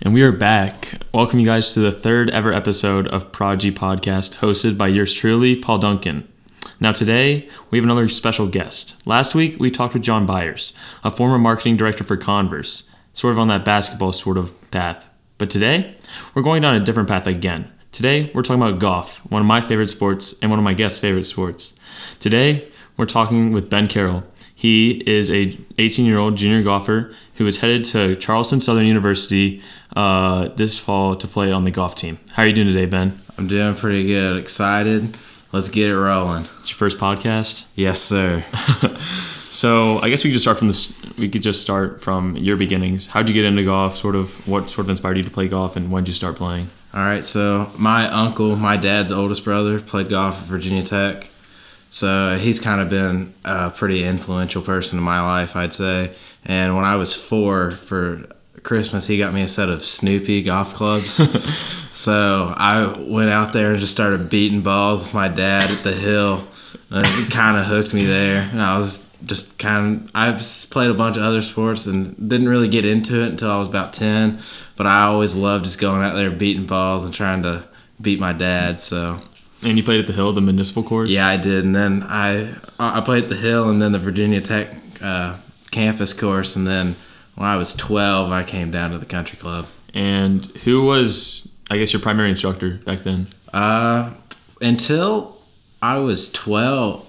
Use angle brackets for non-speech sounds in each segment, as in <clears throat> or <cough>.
And we are back. Welcome you guys to the third ever episode of Prodigy Podcast, hosted by yours truly, Paul Duncan. Now, today, we have another special guest. Last week, we talked with John Byers, a former marketing director for Converse, sort of on that basketball sort of path. But today, we're going down a different path again. Today, we're talking about golf, one of my favorite sports and one of my guests' favorite sports. Today, we're talking with Ben Carroll. He is a 18 year old junior golfer who is headed to Charleston Southern University uh, this fall to play on the golf team. How are you doing today, Ben? I'm doing pretty good. Excited. Let's get it rolling. It's your first podcast. Yes, sir. <laughs> So I guess we could just start from this. We could just start from your beginnings. How'd you get into golf? Sort of what sort of inspired you to play golf, and when did you start playing? All right. So my uncle, my dad's oldest brother, played golf at Virginia Tech. So he's kind of been a pretty influential person in my life, I'd say. And when I was four for Christmas, he got me a set of Snoopy golf clubs. <laughs> so I went out there and just started beating balls with my dad at the hill. And it kind of hooked me there. And I was just kind of, I've played a bunch of other sports and didn't really get into it until I was about 10. But I always loved just going out there beating balls and trying to beat my dad. So And you played at the Hill, the municipal course. yeah, I did, and then I I played at the Hill, and then the Virginia Tech uh, campus course, and then when I was twelve, I came down to the country club. And who was, I guess, your primary instructor back then? Uh, until I was twelve,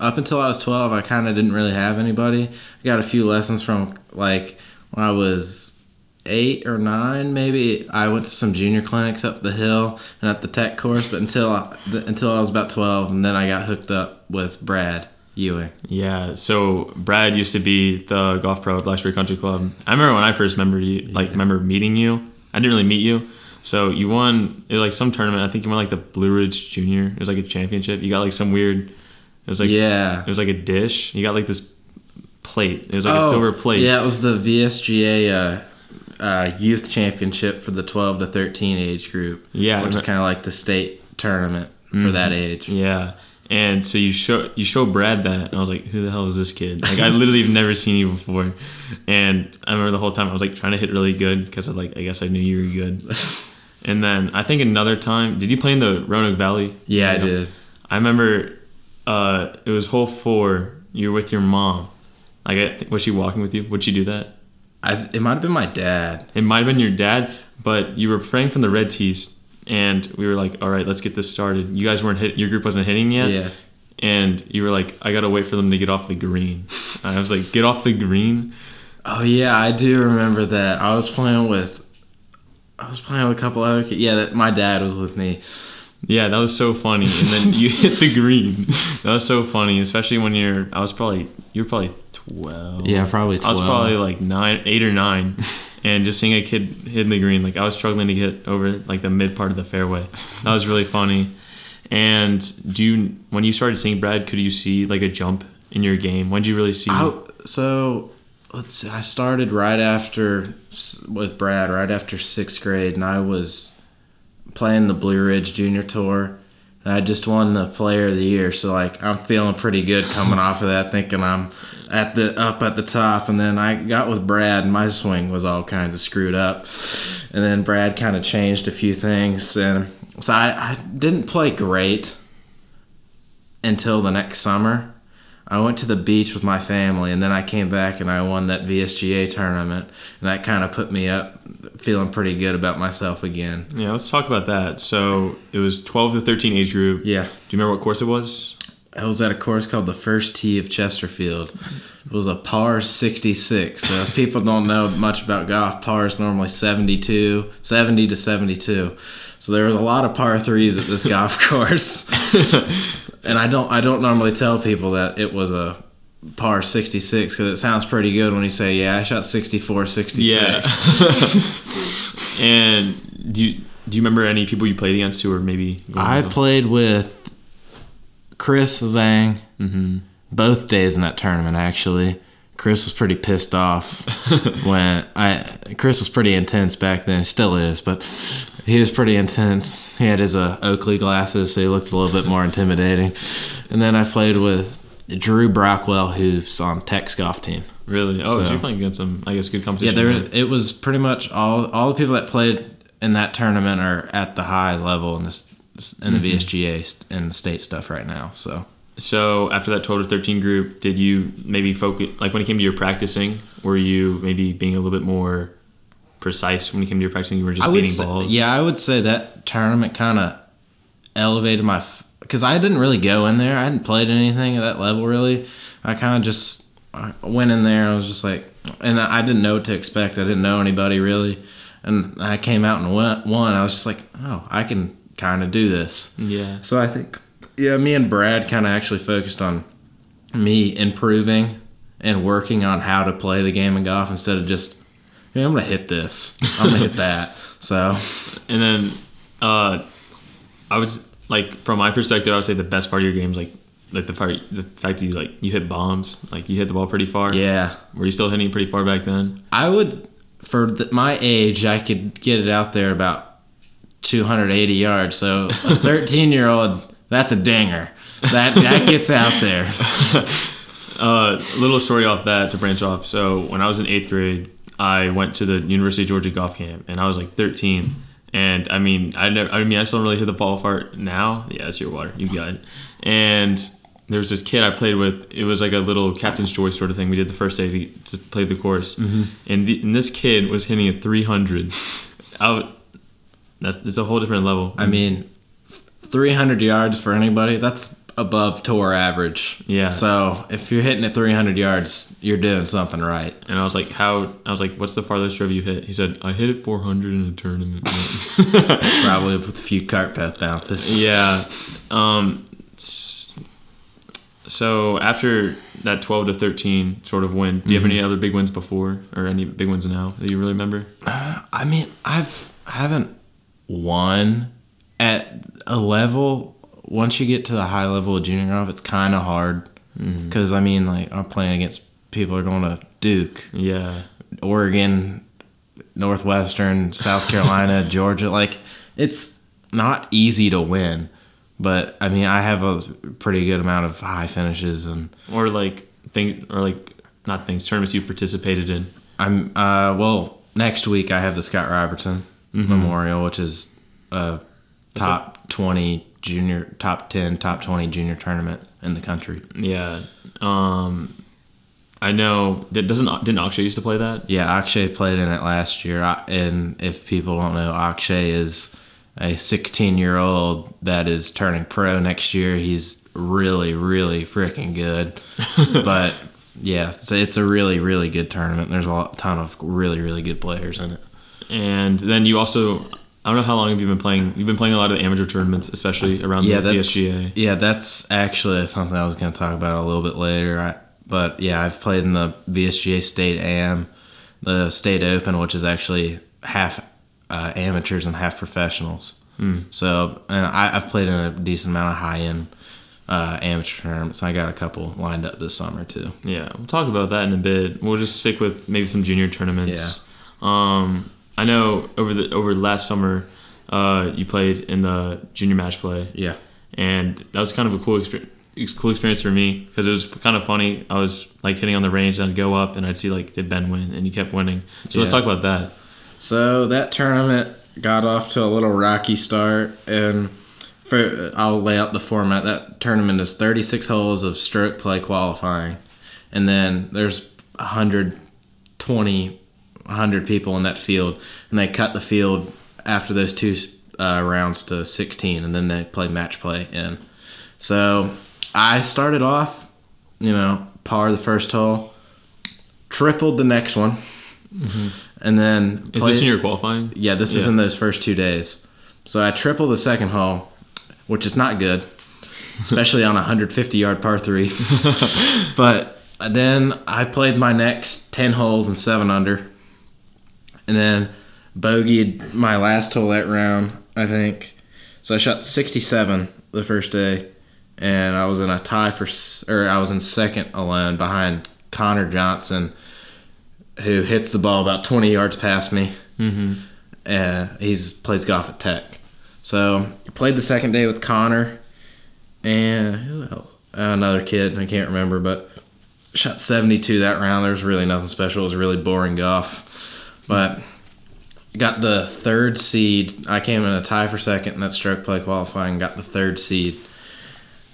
up until I was twelve, I kind of didn't really have anybody. I got a few lessons from like when I was eight or nine, maybe. I went to some junior clinics up the hill and at the tech course, but until I, until I was about twelve, and then I got hooked up with Brad Ewing. Yeah. So Brad used to be the golf pro at Blacksburg Country Club. I remember when I first remember you, like remember meeting you. I didn't really meet you. So you won it was like some tournament. I think you won like the Blue Ridge Junior. It was like a championship. You got like some weird. It was like Yeah. It was like a dish. You got like this plate. It was like a silver plate. Oh, Yeah, it was the VSGA uh, uh, Youth Championship for the 12 to 13 age group. Yeah, which is kind of like the state tournament for that age. Yeah. And so you show you show Brad that, and I was like, "Who the hell is this kid?" Like I literally have never seen you before, and I remember the whole time I was like trying to hit really good because I like I guess I knew you were good. <laughs> and then I think another time, did you play in the Roanoke Valley? Yeah, I did. I remember uh, it was hole four. You were with your mom. Like, I th- was she walking with you? Would she do that? I, it might have been my dad. It might have been your dad, but you were praying from the red tees, and we were like, "All right, let's get this started." You guys weren't hit. Your group wasn't hitting yet. Yeah. And you were like, "I gotta wait for them to get off the green." I was like, "Get off the green." Oh yeah, I do remember that. I was playing with, I was playing with a couple other kids. Yeah, that, my dad was with me. Yeah, that was so funny. And then you <laughs> hit the green. That was so funny, especially when you're. I was probably you're probably twelve. Yeah, probably I was probably like nine, eight or nine, <laughs> and just seeing a kid hit the green, like I was struggling to get over like the mid part of the fairway. That was really funny. And do you, when you started seeing Brad, could you see like a jump in your game? When did you really see? I, so let's see, I started right after with Brad, right after sixth grade, and I was playing the Blue Ridge Junior Tour. And I just won the Player of the Year, so like I'm feeling pretty good coming off of that, thinking I'm at the up at the top. And then I got with Brad, and my swing was all kinds of screwed up. And then Brad kind of changed a few things, and so I, I didn't play great until the next summer. I went to the beach with my family, and then I came back and I won that VSGA tournament, and that kind of put me up, feeling pretty good about myself again. yeah, let's talk about that. So it was twelve to thirteen age group. Yeah, Do you remember what course it was? I was at a course called the First Tee of Chesterfield. It was a par 66. So if people don't know much about golf, par is normally 72, 70 to 72. So there was a lot of par threes at this golf <laughs> course. <laughs> and I don't I don't normally tell people that it was a par 66 because it sounds pretty good when you say, yeah, I shot 64, 66. Yeah. <laughs> and do you do you remember any people you played against who were maybe? I to- played with Chris Zhang mm-hmm. both days in that tournament. Actually, Chris was pretty pissed off <laughs> when I. Chris was pretty intense back then, still is, but he was pretty intense. He had his uh, Oakley glasses, so he looked a little bit more intimidating. And then I played with Drew Brockwell, who's on Tech's golf team. Really? Oh, so, So- you're playing against some, I guess, good competition. Yeah, there. right? It was pretty much all all the people that played in that tournament are at the high level in this in the VSGA st- and the state stuff right now. So So after that 12 to 13 group, did you maybe focus, like when it came to your practicing, were you maybe being a little bit more precise when it came to your practicing? You were just beating say, balls? yeah, I would say that tournament kind of elevated my because I didn't really go in there. I hadn't played anything at that level really. I kind of just I went in there. I was just like, and I didn't know what to expect. I didn't know anybody really, and I came out and went, won. I was just like, oh, I can kind of do this. Yeah. So I think, yeah, me and Brad kind of actually focused on me improving and working on how to play the game of golf instead of just, I'm gonna hit this, I'm gonna hit that. So And then, uh, I was like, from my perspective, I would say the best part of your game is like, like the part, the fact that you like you hit bombs, like you hit the ball pretty far. yeah, Were you still hitting pretty far back then? I would for th- my age, I could get it out there about 280 yards. So a <laughs> 13 year old, that's a dinger. That that gets out there. <laughs> Uh, a little story off that to branch off. So when I was in eighth grade, I went to the University of Georgia golf camp, and I was like 13. And I mean, I never, I mean, I still don't really hit the ball far now. Yeah, it's your water. You got it. And there was this kid I played with. It was like a little captain's choice sort of thing. We did the first day to, to play the course, mm-hmm. and, the, and this kid was hitting a 300. Out. That's it's a whole different level. I mean, 300 yards for anybody, that's above tour average. Yeah. So if you're hitting at 300 yards, you're doing something right. And I was like, "How?" I was like, "What's the farthest drive you hit?" He said, "I hit it 400 in a tournament." <laughs> <laughs> Probably with a few cart path bounces. yeah. Um. So after that 12 to 13 sort of win, do you have any other big wins before, or any big wins now that you really remember? I mean, I've I haven't won at a level. Once you get to the high level of junior golf, it's kind of hard mm-hmm. because I mean, like I'm playing against people are going to Duke, Yeah. Oregon, Northwestern, South Carolina, <laughs> Georgia. Like it's not easy to win, but I mean, I have a pretty good amount of high finishes, and Or like thing, or like not things tournaments you've participated in. I'm uh well next week I have the Scott Robertson mm-hmm. Memorial, which is uh, a top twenty junior, top ten, top twenty junior tournament in the country. Yeah. Um. I know. Did- Doesn't didn't Akshay used to play that? Yeah, Akshay played in it last year, I- and if people don't know, Akshay is a 16 year old that is turning pro next year. He's really, really freaking good. <laughs> but yeah, it's, it's a really, really good tournament. There's a lot, ton of really, really good players in it. And then you also, I don't know how long have you been playing? You've been playing a lot of the amateur tournaments, especially around Yeah, the VSGA. yeah, that's actually something I was going to talk about a little bit later. I, but yeah, I've played in the VSGA State Am, the State Open, which is actually half uh, amateurs and half professionals. So, and I, I've played in a decent amount of high end uh, amateur tournaments. I got a couple lined up this summer too. Yeah, we'll talk about that in a bit. We'll just stick with maybe some junior tournaments. Um, I know over the over last summer, uh, you played in the junior match play, Yeah. and that was kind of a cool experience. Cool experience for me because it was kind of funny. I was like hitting on the range, and I'd go up and I'd see like did Ben win, and he kept winning. So let's talk about that. So that tournament got off to a little rocky start, and for I'll lay out the format. That tournament is 36 holes of stroke play qualifying, and then there's 120, 100 people in that field, and they cut the field after those two uh, rounds to 16, and then they play match play in. So I started off, you know, par the first hole, tripled the next one. And then Mm-hmm. Is played- this in your qualifying? yeah, this is in those first two days. So I triple the second hole, which is not good, especially on a 150 yard par three. <laughs> but then I played my next 10 holes and seven under. And then bogeyed my last hole that round, I think. So I shot 67 the first day, and I was in a tie for, or I was in second alone behind Connor Johnson, who hits the ball about 20 yards past me. Mm-hmm. Uh, he's plays golf at Tech. So played the second day with Connor, and who else? another kid. I can't remember, but shot 72 that round. There was really nothing special. It was really boring golf, but got the third seed. I came in a tie for second in that stroke play qualifying. Got the third seed.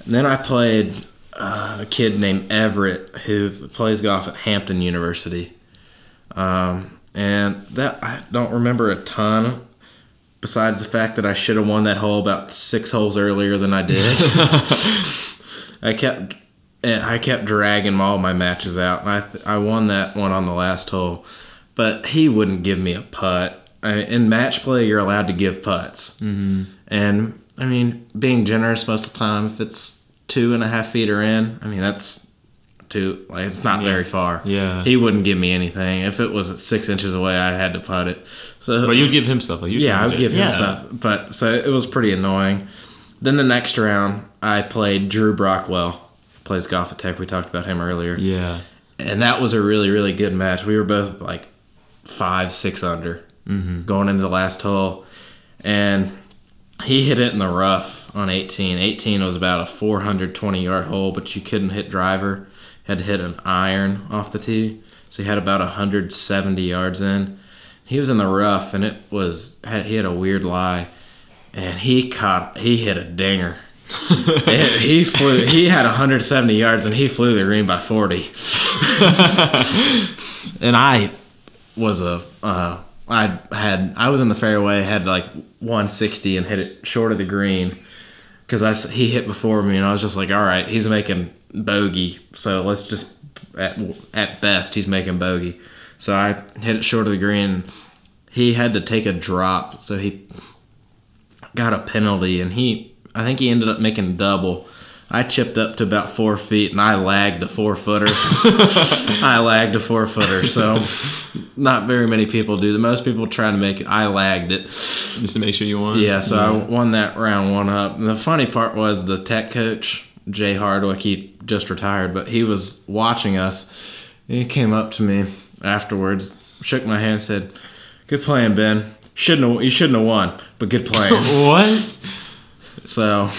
And then I played uh, a kid named Everett who plays golf at Hampton University. Um, and that I don't remember a ton besides the fact that I should have won that hole about six holes earlier than I did. <laughs> I kept I kept dragging all my matches out, and I th- I won that one on the last hole, but he wouldn't give me a putt. I, in match play, you're allowed to give putts, mm-hmm. and I mean, being generous most of the time, if it's two and a half feet or in, I mean that's two like it's not Yeah. very far. Yeah. he wouldn't give me anything. If it was six inches away, I had to putt it. So But you'd give him stuff like yeah, I would give him Yeah. stuff. But so it was pretty annoying. Then the next round, I played Drew Brockwell. He Plays golf at Tech. We talked about him earlier. Yeah. And that was a really, really good match. We were both like five, six under Mm-hmm. going into the last hole. And he hit it in the rough on 18. 18 was about a 420 yard hole, but you couldn't hit driver. Had to hit an iron off the tee. So he had about 170 yards in. He was in the rough, and it was had, he had a weird lie, and he caught he hit a dinger. <laughs> He flew. He had 170 yards, and he flew the green by 40. <laughs> and I was a uh, I had I was in the fairway, had like 160, and hit it short of the green because I he hit before me, and I was just like, all right, he's making bogey, so let's just at at best he's making bogey. So I hit it short of the green. He had to take a drop, so he got a penalty, and he I think he ended up making double. I chipped up to about four feet, and I lagged a four footer. <laughs> I lagged a four footer, so not very many people do. The most people trying to make it. I lagged it. Just to make sure you won. Yeah, so I won that round one up. And the funny part was the tech coach, Jay Hardwick, he just retired, but he was watching us. He came up to me afterwards, shook my hand, said, "Good playing, Ben. Shouldn't have, you shouldn't have won, but good playing." <laughs> what? so,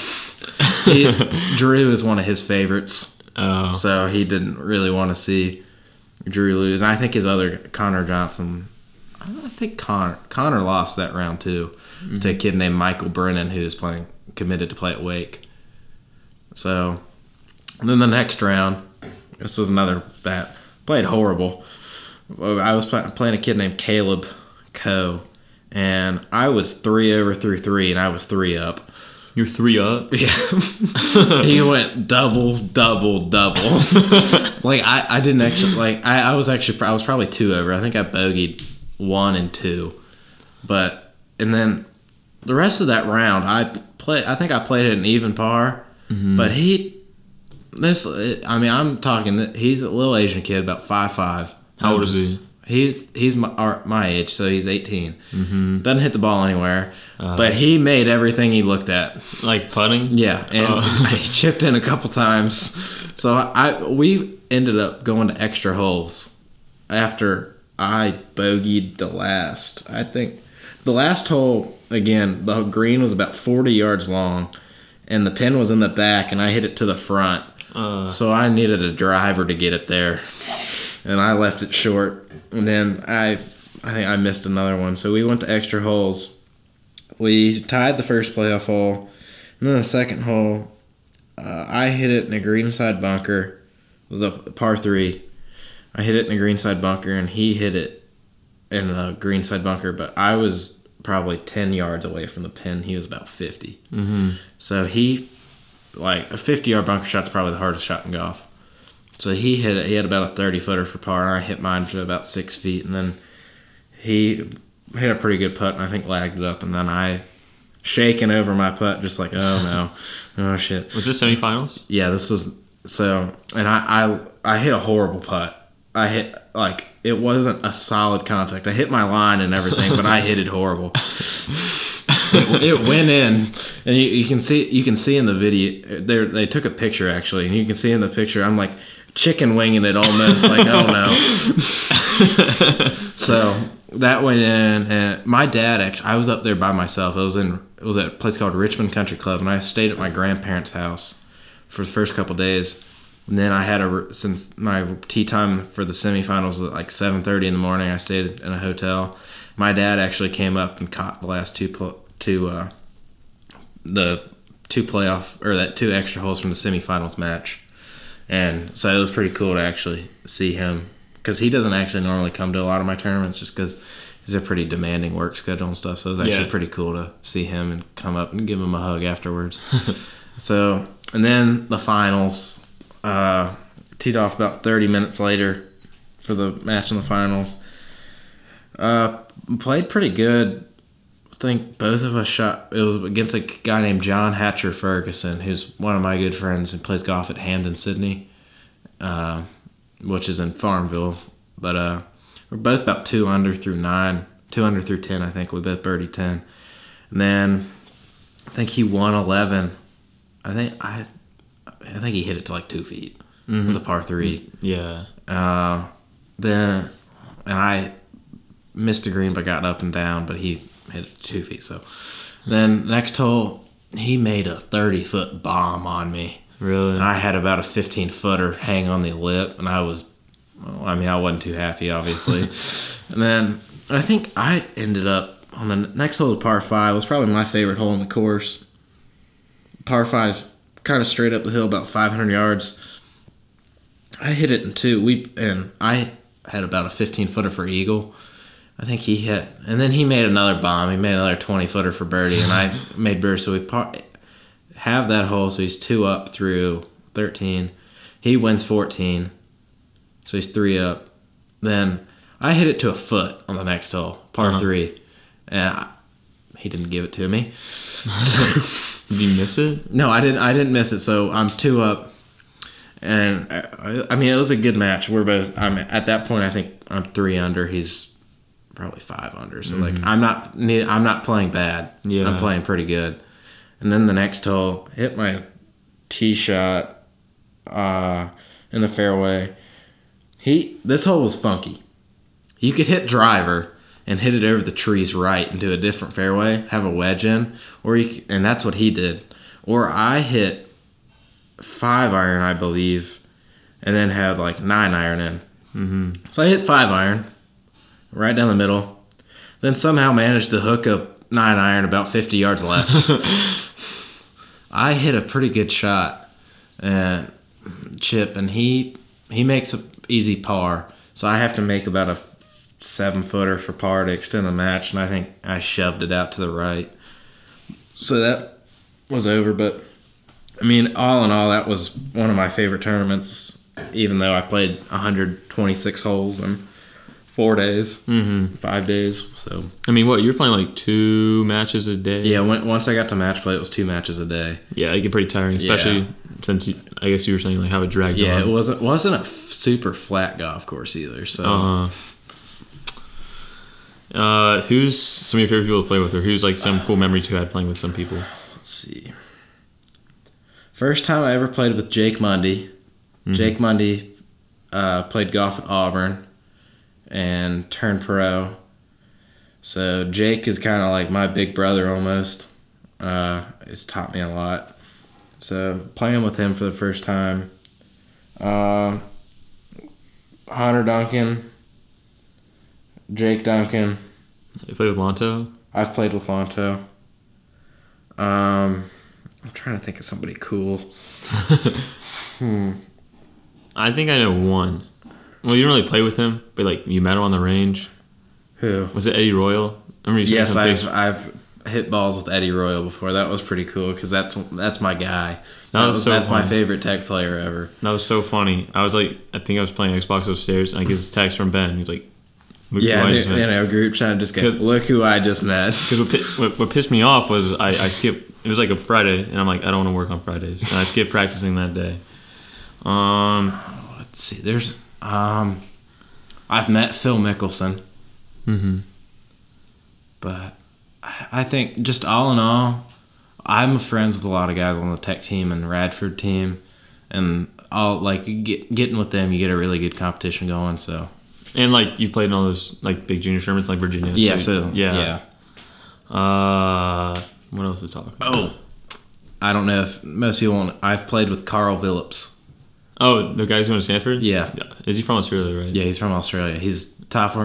<laughs> he, Drew is one of his favorites, Oh. so he didn't really want to see Drew lose. And I think his other Connor Johnson, I think Connor Connor lost that round too to a mm-hmm. kid named Michael Brennan who is playing committed to play at Wake. So then the next round, this was another bat played horrible. I was play, playing a kid named Caleb Coe, and I was three over through three, and I was three up. You're three up. <laughs> Yeah. <laughs> he went double, double, double. <laughs> like I, I didn't actually like I, I was actually I was probably two over. I think I bogeyed one and two, but and then the rest of that round I play. I think I played it an even par, mm-hmm. but he. This, I mean, I'm talking. that He's a little Asian kid, about five five. How old is he? He's he's my our, my age, so he's 18. Mm-hmm. Doesn't hit the ball anywhere, Uh. but he made everything he looked at. Like putting? Yeah, and Oh. <laughs> he chipped in a couple times. So I we ended up going to extra holes after I bogeyed the last. I think the last hole again. The green was about 40 yards long, and the pin was in the back, and I hit it to the front. Uh, So I needed a driver to get it there, and I left it short. And then I, I think I missed another one. So we went to extra holes. We tied the first playoff hole, and then the second hole, uh, I hit it in a greenside bunker. It was a par three. I hit it in a greenside bunker, and he hit it in a greenside bunker. But I was probably ten yards away from the pin. He was about 50 mhm. so he, like a fifty-yard bunker shot's probably the hardest shot in golf. So he hit. He had about a thirty footer for par, and I hit mine to about six feet, and then he hit a pretty good putt, and I think lagged it up, and then I shaking over my putt, just like oh no, <laughs> oh shit. Was this semifinals? Yeah, this was so, and I I I hit a horrible putt. I hit like it wasn't a solid contact. I hit my line and everything, but I hit it horrible. it, it went in, and you, you can see you can see in the video. They they took a picture actually, and you can see in the picture I'm like chicken winging it almost like oh no. <laughs> so that went in, and my dad actually I was up there by myself. I was in it was at a place called Richmond Country Club, and I stayed at my grandparents' house for the first couple days. And then I had a since my tee time for the semifinals was at like seven thirty in the morning. I stayed in a hotel. My dad actually came up and caught the last two pl- two uh, the two playoff or that two extra holes from the semifinals match, and so it was pretty cool to actually see him because he doesn't actually normally come to a lot of my tournaments just because he's a pretty demanding work schedule and stuff. So it was actually Yeah. pretty cool to see him and come up and give him a hug afterwards. <laughs> so and then the finals uh, teed off about 30 minutes later for the match in the finals. Uh, played pretty good. I think both of us shot. It was against a guy named John Hatcher Ferguson, who's one of my good friends and plays golf at Hampden-Sydney, uh, which is in Farmville. But uh, we're both about two under through nine, two under through ten. I think we both birdie ten, and then I think he won eleven. I think I, I think he hit it to like two feet. It was a par three. Yeah. Uh, then and I missed the green but got up and down, but he hit it two feet. So then next hole, he made a thirty foot bomb on me. Really? And I had about a fifteen footer hang on the lip, and I was, well, I mean, I wasn't too happy, obviously. <laughs> and then I think I ended up on the next hole, of par five, was probably my favorite hole in the course. Par five, kind of straight up the hill, about five hundred yards. I hit it in two. We and I had about a fifteen footer for eagle. I think he hit, and then he made another bomb. He made another twenty footer for birdie, and I <laughs> made birdie. So we par- have that hole. So he's two up through thirteen. He wins fourteen, so he's three up. Then I hit it to a foot on the next hole, par Uh-huh. three, and I, he didn't give it to me. <laughs> Did you miss it? No, I didn't. I didn't miss it. So I'm two up, and I, I mean it was a good match. We're both. I'm at that point. I think I'm three under. He's probably five under. So like I'm not. I'm not playing bad. Yeah. I'm playing pretty good. And then the next hole, hit my tee shot, uh, in the fairway. He this hole was funky. You could hit driver and hit it over the trees right into a different fairway, have a wedge in, or you and that's what he did. Or I hit five iron, I believe, and then had like nine iron in. Mm-hmm. So I hit five iron, right down the middle. Then somehow managed to hook up nine iron about fifty yards left. <laughs> I hit a pretty good shot, and chip, and he he makes a easy par. So I have to make about a seven footer for par to extend the match, and I think I shoved it out to the right. So that was over, but I mean, all in all, that was one of my favorite tournaments. Even though I played 126 holes in four days, mm-hmm. five days. So I mean, what? You're playing like two matches a day? yeah, when, once I got to match play, it was two matches a day. Yeah, it get pretty tiring, especially since you, I guess you were saying like how it dragged Yeah, on. it wasn't wasn't a f- super flat golf course either. So Uh, uh, who's some of your favorite people to play with, or who's like some cool memories you had playing with some people? let's see. First time I ever played with Jake Mundy. Jake Mundy uh, played golf at Auburn and turn pro. So Jake is kind of like my big brother almost. Uh, it's taught me a lot. So playing with him for the first time. Um, Hunter Duncan, Jake Duncan. You played with Lonto. I've played with Lonto. Um, I'm trying to think of somebody cool. <laughs> Hmm. I think I know one. Well, you didn't really play with him, but like you met him on the range. Who? Was it Eddie Royal? I remember you Yes, I've. I've hit balls with Eddie Royal before. That was pretty cool because that's that's my guy. That was so that's my favorite tech player ever. That was so funny. I was like, I think I was playing Xbox upstairs, and I get this text from Ben. He's like, "Look Yeah, who I in, just met." our group chat, just go, look who I just met. <laughs> Because what, what, what pissed me off was I, I skipped. It was like a Friday, and I'm like, I don't want to work on Fridays, and I skipped practicing that day. Um, Let's see. There's um, I've met Phil Mickelson, mhm. but I think just all in all, I'm friends with a lot of guys on the tech team and Radford team, and all like get, getting with them, you get a really good competition going. So and like you played in all those like big junior tournaments, like Virginia. yeah, so yeah. Uh, what else to talk? About? Oh, I don't know if most people. Won't, I've played with Karl Vilips. Oh, the guy who's going to Stanford. Yeah. Is he from Australia? Right. Yeah, he's from Australia. He's top,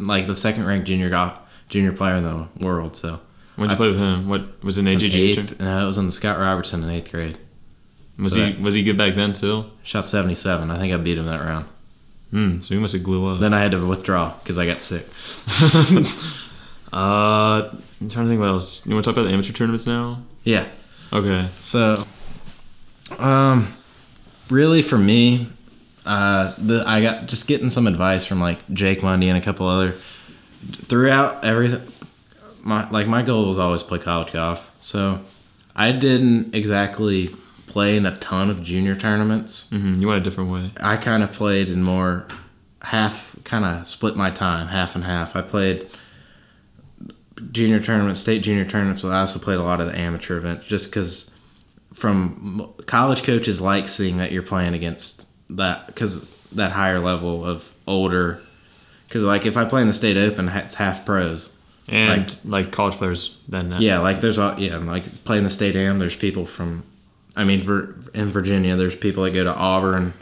like the second ranked junior golf, junior player in the world. So When'd you I- play with him? What was it? An AJG? no, it was on the Scott Robertson in eighth grade. Was so he that- was he good back then too? Shot seventy seven. I think I beat him that round. Hmm. So he must have glue up. Then I had to withdraw because I got sick. <laughs> Uh, I'm trying to think what else. You want to talk about the amateur tournaments now? Yeah. Okay. So, um, really for me, uh, the I got just getting some advice from like Jake Mundy and a couple other throughout everything. My like my goal was always play college golf, so I didn't exactly play in a ton of junior tournaments. hmm You went a different way. I kind of played in more half, kind of split my time half and half. I played junior tournaments, state junior tournaments, but I also played a lot of the amateur events just because from college coaches like seeing that you're playing against that because that higher level of older. Because like if I play in the state open, it's half pros. And like, college players then. uh, Yeah, like there's all yeah, like playing the state am. There's people from, I mean, in Virginia, there's people that go to Auburn,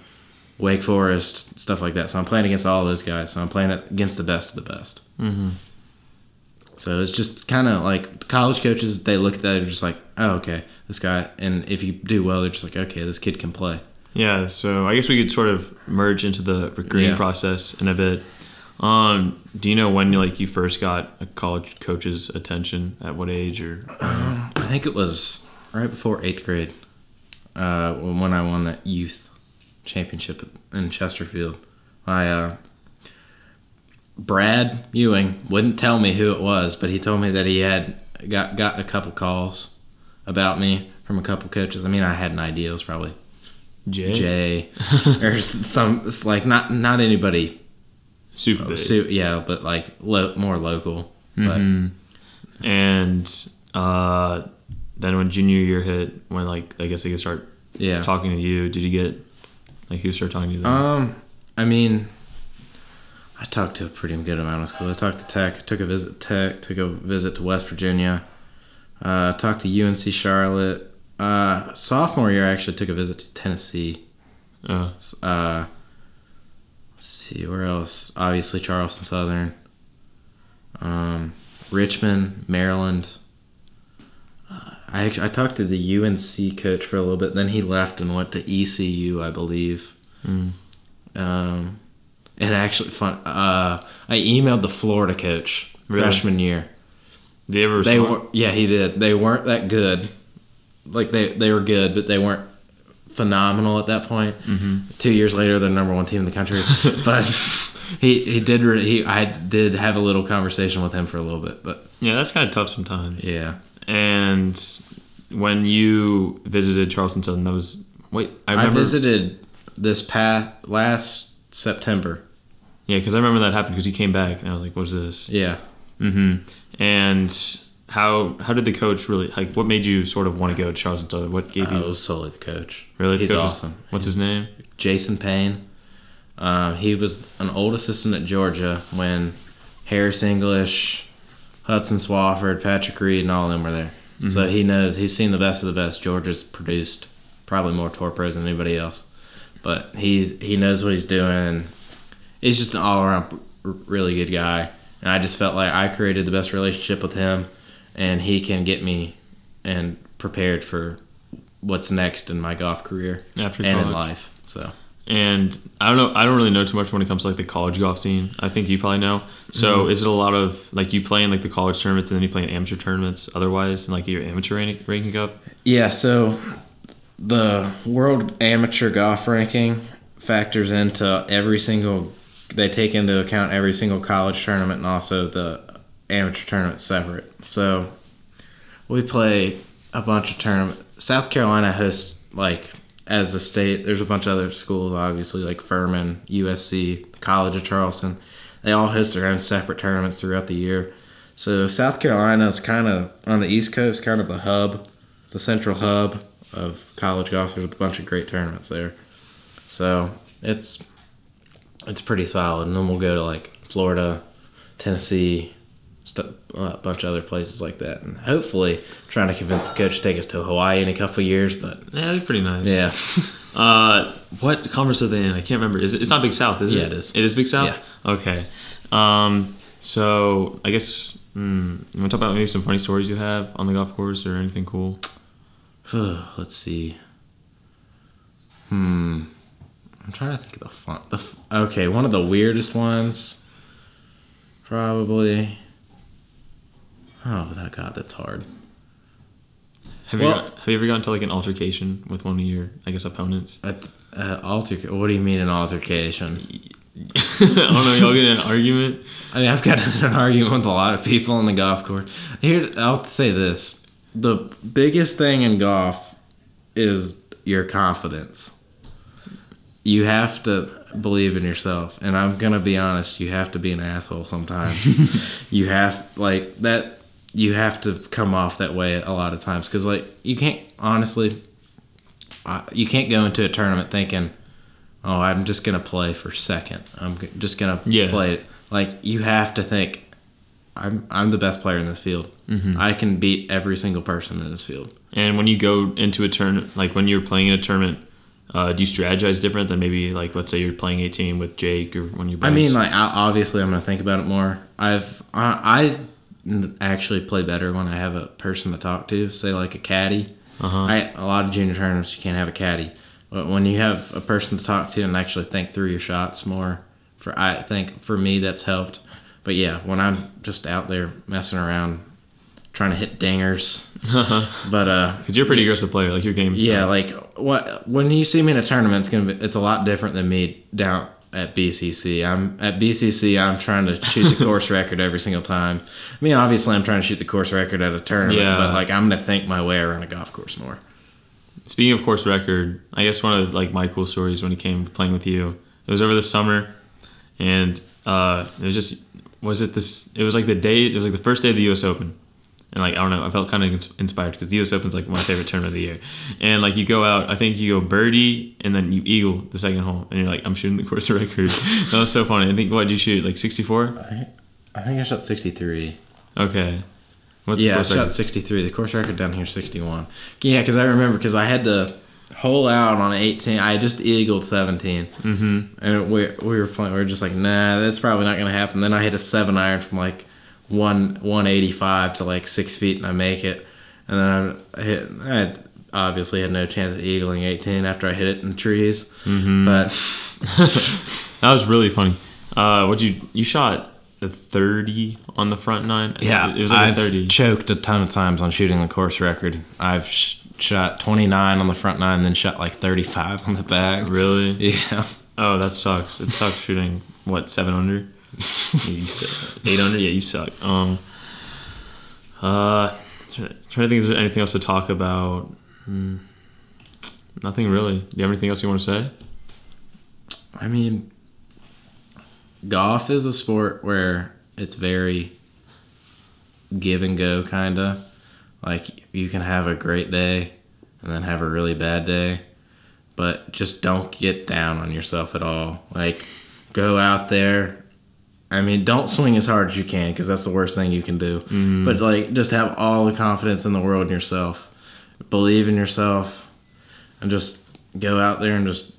Wake Forest, stuff like that. So I'm playing against all those guys. So I'm playing against the best of the best. Mm-hmm. So it's just kind of like college coaches. They look at that and just like, oh, okay, this guy. And if you do well, they're just like, okay, this kid can play. Yeah, so I guess we could sort of merge into the recruiting Yeah. process in a bit. Um, do you know when like you first got a college coach's attention? At what age or? <clears throat> I think it was right before eighth grade uh, when I won that youth championship in Chesterfield. I uh, Brad Ewing wouldn't tell me who it was, but he told me that he had got got a couple calls about me from a couple coaches. I mean, I had an idea. It was probably Jay. Jay <laughs> or some. It's like not not anybody. Super big. Su- yeah, but like lo- more local. But Mhm. And uh, then when junior year hit, when like I guess they could start yeah. talking to you, did you get like who started talking to you? Then? Um, I mean, I talked to a pretty good amount of schools. I talked to Tech, took a visit to Tech, took a visit to West Virginia, uh, talked to UNC Charlotte. Uh, sophomore year, I actually took a visit to Tennessee. Uh, Uh, let's see where else. Obviously, Charleston Southern, um, Richmond, Maryland. Uh, I actually, I talked to the UNC coach for a little bit. Then he left and went to ECU, I believe. mm. Um, and actually, fun. Uh, I emailed the Florida coach Really? freshman year. Did you ever They respond? were, yeah, he did. They weren't that good. Like they, they were good, but they weren't phenomenal at that point. Mhm. Two years later, they're number one team in the country. <laughs> but he, he did. Re- he, I did have a little conversation with him for a little bit. But Yeah, that's kind of tough sometimes. yeah, And when you visited Charleston Southern, that was wait. I I, visited this past last September. Yeah, because I remember that happened because he came back and I was like, "What's this?" Yeah. Mm-hmm. And how how did the coach really like? What made you sort of want to go to Charleston Southern? What gave Uh, you it was solely the coach. really? the He's coach was- awesome. What's his name? Jason Payne. Uh, he was an old assistant at Georgia when Harris English, Hudson Swafford, Patrick Reed, and all of them were there. So he knows he's seen the best of the best. Georgia's produced probably more tour pros than anybody else, but he's he knows what he's doing. He's just an all around really good guy, and I just felt like I created the best relationship with him, and he can get me and prepared for what's next in my golf career After and in life. So. And I don't know. I don't really know too much when it comes to like the college golf scene. I think you probably know. So Mm-hmm. is it a lot of like you play in like the college tournaments and then you play in amateur tournaments otherwise and like your amateur rank, ranking up? Yeah, so the world amateur golf ranking factors into every single they take into account every single college tournament and also the amateur tournament separate. So we play a bunch of tournaments. South Carolina hosts like as a state, there's a bunch of other schools obviously like Furman, USC, College of Charleston. They all host their own separate tournaments throughout the year. So South Carolina is kind of on the East Coast, kind of the hub, the central hub of college golf. There's a bunch of great tournaments there. So it's it's pretty solid. And then we'll go to like Florida, Tennessee, st- a bunch of other places like that, and hopefully trying to convince the coach to take us to Hawaii in a couple of years. But Yeah, be pretty nice. yeah, <laughs> Uh, what conference are they in? I can't remember. Is it, it's not Big South, is it? Yeah, it is. It is Big South. Yeah. Okay. Um, so I guess mm, you want to talk about maybe some funny stories you have on the golf course or anything cool? <sighs> let's see. Hmm, I'm trying to think of the fun. The f- okay, one of the weirdest ones, probably. Oh, that God, that's hard. Have you got, have you ever gotten to like an altercation with one of your I guess opponents? Uh, uh, alter. What do you mean an altercation? <laughs> I don't know. Y'all get in an argument. I mean, I've got an argument with a lot of people on the golf course. Here, I'll say this: the biggest thing in golf is your confidence. You have to believe in yourself, and I'm gonna be honest. You have to be an asshole sometimes. <laughs> you have like that. You have to come off that way a lot of times because, like, you can't honestly. Uh, you can't go into a tournament thinking, "Oh, I'm just gonna play for second. I'm g- just gonna Yeah. play." Like you have to think, "I'm I'm the best player in this field. I can beat every single person in this field." And when you go into a tournament, like when you're playing in a tournament, uh, do you strategize different than maybe like let's say you're playing 18 with Jake or when you're? I mean, like obviously, I'm gonna think about it more. I've I, I actually play better when I have a person to talk to, say like a caddy. Uh-huh. I a lot of junior tournaments you can't have a caddy, but when you have a person to talk to and actually think through your shots more, for I think for me that's helped. But yeah, when I'm just out there messing around, trying to hit dingers, but uh, because you're a pretty aggressive player, like your game. yeah, like what when you see me in a tournament, it's gonna be it's a lot different than me down at BCC. I'm at BCC. I'm trying to shoot the <laughs> course record every single time. I mean, obviously, I'm trying to shoot the course record at a tournament, Yeah. but like I'm gonna think my way around a golf course more. Speaking of course record, I guess one of like my cool stories when he came playing with you, it was over the summer, and uh, it was just was it this? It was like the day. It was like the first day of the U.S. Open, and like I don't know, I felt kind of inspired because the U.S. Open's like my favorite tournament of the year, and like you go out, I think you go birdie and then you eagle the second hole, and you're like I'm shooting the course <laughs> record. that was so funny. I think what did you shoot like 64? I, I think I shot 63. Okay, what's yeah, I course shot record? 63. The course record down here 61. Yeah, because I remember because I had to hole out on 18. I just eagled 17. Mm-hmm. And we, we were playing. We were just like, nah, that's probably not going to happen. Then I hit a seven iron from like one 185 to like six feet, and I make it. And then I hit. I obviously had no chance of eagling 18 after I hit it in the trees. Mm-hmm. But <laughs> That was really funny. Uh, what you you shot a 30 on the front nine? Yeah, it was like I've a 30. choked a ton of times on shooting the course record. I've sh- shot 29 on the front nine, then shot like 35 on the back. Really? <laughs> Yeah. Oh, that sucks. It sucks shooting what seven under. You suck. 800? Yeah, you suck. Um. Uh, trying to think. Is there anything else to talk about? Hmm. Nothing really. Do you have anything else you want to say? I mean, golf is a sport where it's very give and go, kind of. Like, you can have a great day and then have a really bad day, but just don't get down on yourself at all. Like, go out there. I mean, don't swing as hard as you can because that's the worst thing you can do. Mm-hmm. But, like, just have all the confidence in the world in yourself. Believe in yourself and just go out there and just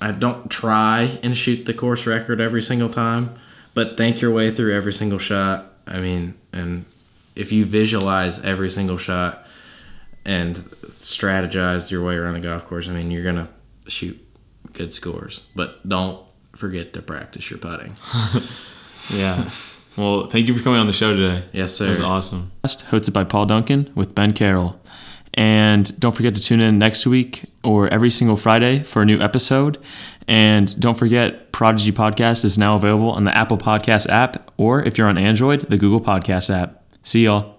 I don't try and shoot the course record every single time, but think your way through every single shot. I mean, and if you visualize every single shot and strategize your way around the golf course, I mean, you're going to shoot good scores. But don't forget to practice your putting. <laughs> Yeah. well, thank you for coming on the show today. Yes, sir. It was sir. awesome. Hosted by Paul Duncan with Ben Carroll. And don't forget to tune in next week or every single Friday for a new episode. And don't forget, Prodigy Podcast is now available on the Apple Podcast app, or if you're on Android, the Google Podcast app. See y'all.